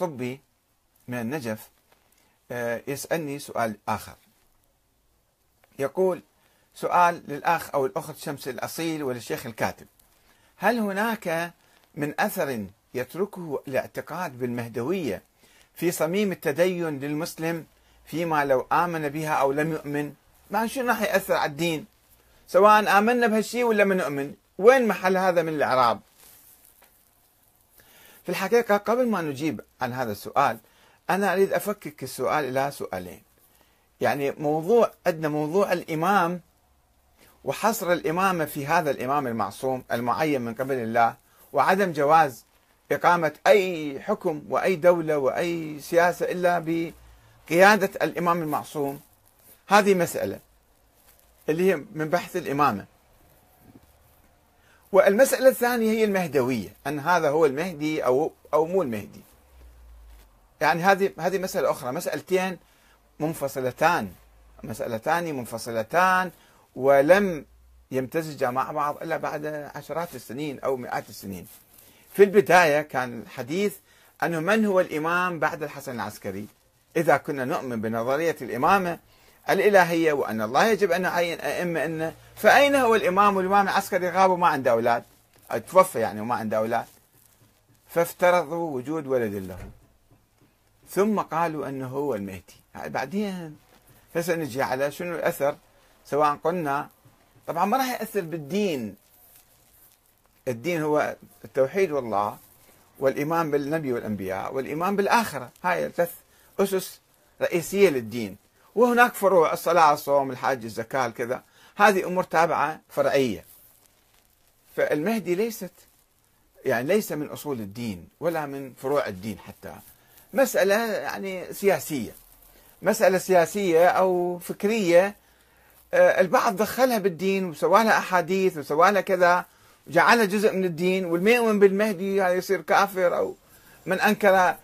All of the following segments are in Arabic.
صبي من النجف آه، يسألني سؤال آخر. يقول سؤال للأخ أو الأخت شمس الأصيل وللشيخ الكاتب. هل هناك من أثر يتركه الاعتقاد بالمهدوية في صميم التدين للمسلم فيما لو آمن بها أو لم يؤمن؟ ما شو راح يأثر على الدين؟ سواء آمنا بهالشيء ولا ما نؤمن وين محل هذا من الإعراب؟ في الحقيقة قبل ما نجيب عن هذا السؤال أنا أريد أفكك السؤال إلى سؤالين. يعني موضوع عندنا موضوع الإمام وحصر الإمامة في هذا الإمام المعصوم المعين من قبل الله وعدم جواز إقامة أي حكم وأي دولة وأي سياسة إلا بقيادة الإمام المعصوم. هذه مسألة اللي هي من بحث الإمامة. والمسألة الثانية هي المهدوية أن هذا هو المهدي أو أو مو المهدي. يعني هذه هذه مسألة أخرى مسألتين منفصلتان. مسألتان منفصلتان ولم يمتزجا مع بعض إلا بعد عشرات السنين أو مئات السنين. في البداية كان الحديث أنه من هو الإمام بعد الحسن العسكري؟ إذا كنا نؤمن بنظرية الإمامة الإلهية وأن الله يجب أن يعين أئمة إنه فأين هو الإمام؟ والإمام العسكري غاب وما عنده أولاد. توفى يعني وما عنده أولاد. فافترضوا وجود ولد له. ثم قالوا أنه هو المهدي. بعدين فسنجي على شنو الأثر؟ سواء قلنا طبعا ما راح يأثر بالدين. الدين هو التوحيد والله والإيمان بالنبي والأنبياء والإيمان بالآخرة. هاي ثلاث أسس رئيسية للدين. وهناك فروع الصلاة الصوم الحج الزكاة كذا. هذه أمور تابعة فرعية. فالمهدي ليست يعني ليس من أصول الدين ولا من فروع الدين حتى. مسألة يعني سياسية. مسألة سياسية أو فكرية آه، البعض دخلها بالدين وسوى لها أحاديث وسوى لها كذا وجعلها جزء من الدين واللي يؤمن بالمهدي هذا يصير كافر أو من أنكر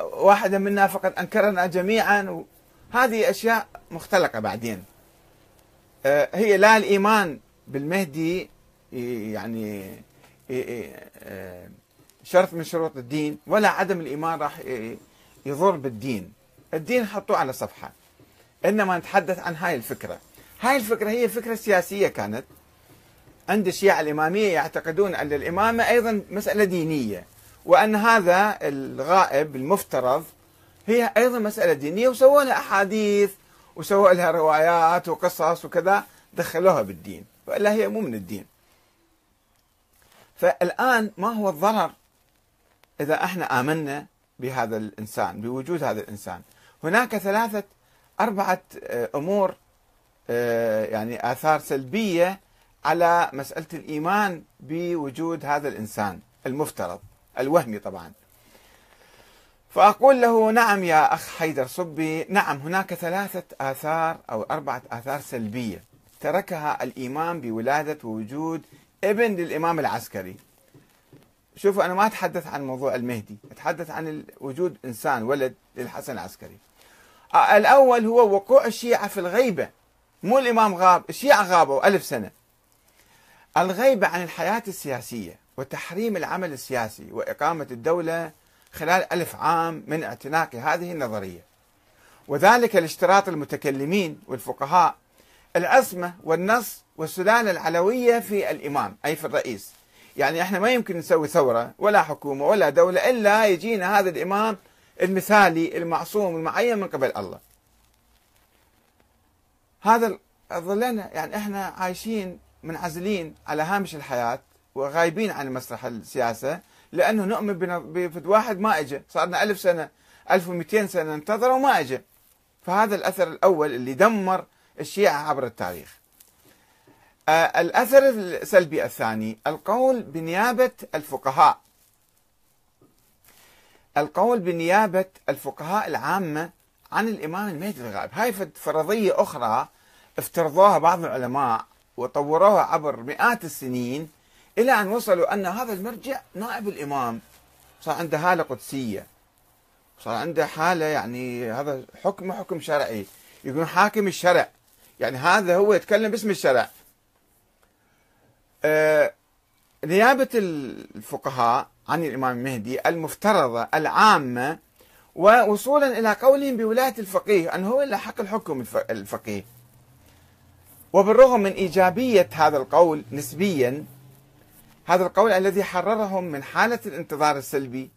واحدا منا فقد أنكرنا جميعا هذه أشياء مختلقة بعدين. آه، هي لا الإيمان بالمهدي يعني آه، شرط من شروط الدين ولا عدم الإيمان راح يضر بالدين. الدين حطوه على صفحة. إنما نتحدث عن هاي الفكرة. هاي الفكرة هي فكرة سياسية كانت. عند الشيعة الإمامية يعتقدون أن الإمامة أيضا مسألة دينية وأن هذا الغائب المفترض هي أيضا مسألة دينية وسووا لها أحاديث وسووا لها روايات وقصص وكذا دخلوها بالدين. وإلا هي مو من الدين. فالآن ما هو الضرر إذا إحنا آمنا بهذا الإنسان بوجود هذا الإنسان؟ هناك ثلاثة أربعة آه، أمور آه، يعني آثار سلبية على مسألة الإيمان بوجود هذا الإنسان المفترض الوهمي طبعا. فأقول له نعم يا أخ حيدر صبي نعم هناك ثلاثة آثار أو أربعة آثار سلبية تركها الإيمان بولادة ووجود ابن للإمام العسكري. شوفوا أنا ما أتحدث عن موضوع المهدي أتحدث عن وجود إنسان ولد للحسن العسكري. الأول هو وقوع الشيعة في الغيبة مو الإمام غاب الشيعة غابوا ألف سنة. الغيبة عن الحياة السياسية وتحريم العمل السياسي وإقامة الدولة خلال ألف عام من اعتناق هذه النظرية. وذلك لاشتراط المتكلمين والفقهاء العصمة والنص والسلالة العلوية في الإمام أي في الرئيس. يعني إحنا ما يمكن نسوي ثورة ولا حكومة ولا دولة إلا يجينا هذا الإمام المثالي المعصوم المعين من قبل الله. هذا ظلنا يعني إحنا عايشين منعزلين على هامش الحياة وغايبين عن مسرح السياسة. لأنه نؤمن بفد واحد ما إجا. صار لنا ألف سنة 1200 سنة انتظر وما إجا. فهذا الأثر الأول اللي دمر الشيعة عبر التاريخ. آه الأثر السلبي الثاني القول بنيابة الفقهاء. القول بنيابة الفقهاء العامة عن الإمام المهدي الغائب هاي فرضية أخرى افترضوها بعض العلماء وطوروها عبر مئات السنين إلى أن وصلوا أن هذا المرجع نائب الإمام. صار عنده حالة قدسية. صار عنده حالة يعني هذا حكم حكم شرعي. يقولون حاكم الشرع. يعني هذا هو يتكلم باسم الشرع. آه نيابة الفقهاء عن الإمام المهدي المفترضة العامة ووصولا إلى قولهم بولاية الفقيه أنه هو اللي حق الحكم الفقيه. وبالرغم من إيجابية هذا القول نسبيا هذا القول الذي حررهم من حالة الانتظار السلبي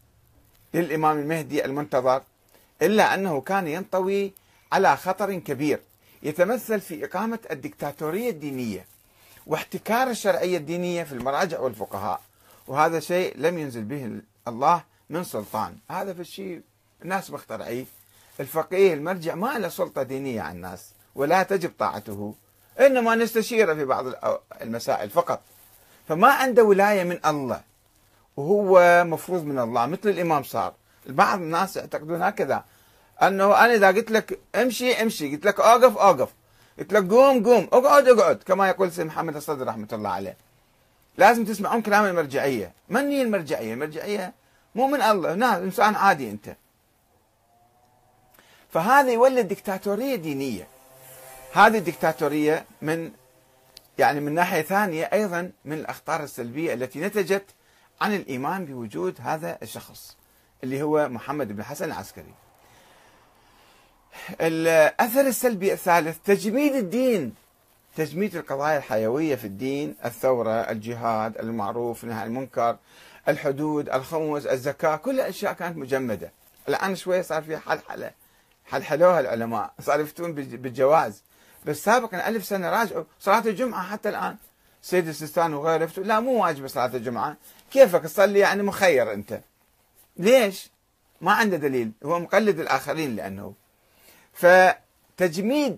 للإمام المهدي المنتظر إلا أنه كان ينطوي على خطر كبير يتمثل في إقامة الدكتاتورية الدينية واحتكار الشرعية الدينية في المراجع والفقهاء. وهذا شيء لم ينزل به الله من سلطان. هذا في الشيء الناس مخترعيه. الفقيه المرجع ما له سلطة دينية على الناس ولا تجب طاعته إنما نستشيره في بعض المسائل فقط. فما عنده ولاية من الله. وهو مفروض من الله مثل الإمام صار. بعض الناس يعتقدون هكذا. أنه أنا إذا قلت لك امشي امشي. قلت لك أوقف أوقف. قلت لك قوم قوم. اقعد اقعد. كما يقول سيد محمد الصدر رحمة الله عليه. لازم تسمعون كلام المرجعية. من هي المرجعية؟ المرجعية مو من الله. ناس إنسان عادي أنت. فهذا يولد دكتاتورية دينية. هذه الدكتاتورية من يعني من ناحية ثانية أيضا من الأخطار السلبية التي نتجت عن الإيمان بوجود هذا الشخص اللي هو محمد بن حسن العسكري. الأثر السلبي الثالث تجميد الدين. تجميد القضايا الحيوية في الدين الثورة الجهاد المعروف نهي المنكر الحدود الخمس الزكاة كل أشياء كانت مجمدة. الآن شوية صار فيها حلحلة حلحلوها العلماء صار يفتون بالجواز. بس سابقا ألف سنة راجعوا صلاة الجمعة حتى الآن. سيد السيستان وغيره لا مو واجبة صلاة الجمعة. كيفك تصلي يعني مخير أنت؟ ليش؟ ما عنده دليل هو مقلد الآخرين لأنه. فتجميد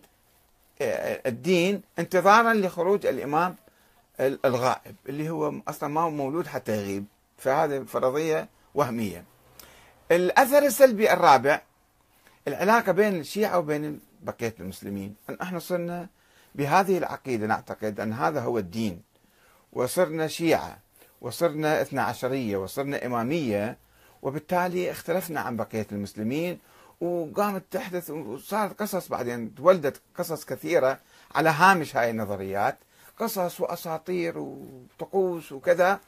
آه، الدين انتظارا لخروج الإمام الغائب اللي هو أصلا ما هو مولود حتى يغيب. فهذه فرضية وهمية. الأثر السلبي الرابع العلاقة بين الشيعة وبين بقية المسلمين. أن إحنا صرنا بهذه العقيدة نعتقد أن هذا هو الدين. وصرنا شيعة وصرنا اثنا عشرية وصرنا إمامية وبالتالي اختلفنا عن بقية المسلمين وقامت تحدث وصارت قصص بعدين تولدت قصص كثيرة على هامش هاي النظريات قصص وأساطير وطقوس وكذا.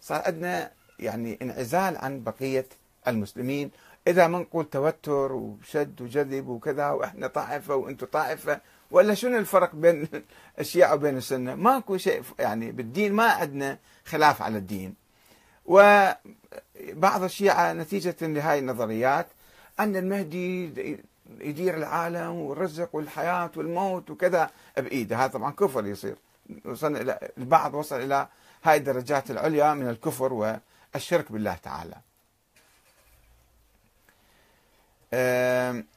صار عندنا يعني انعزال عن بقية المسلمين إذا ما نقول توتر وشد وجذب وكذا وإحنا طائفة وأنتم طائفة ولا شنو الفرق بين الشيعة وبين السنة؟ ماكو شيء يعني بالدين ما عندنا خلاف على الدين. وبعض الشيعة نتيجة لهذه النظريات أن المهدي يدير العالم والرزق والحياة والموت وكذا بإيده. هذا طبعا كفر يصير. وصلنا إلى البعض وصل إلى هاي الدرجات العليا من الكفر والشرك بالله تعالى. Um,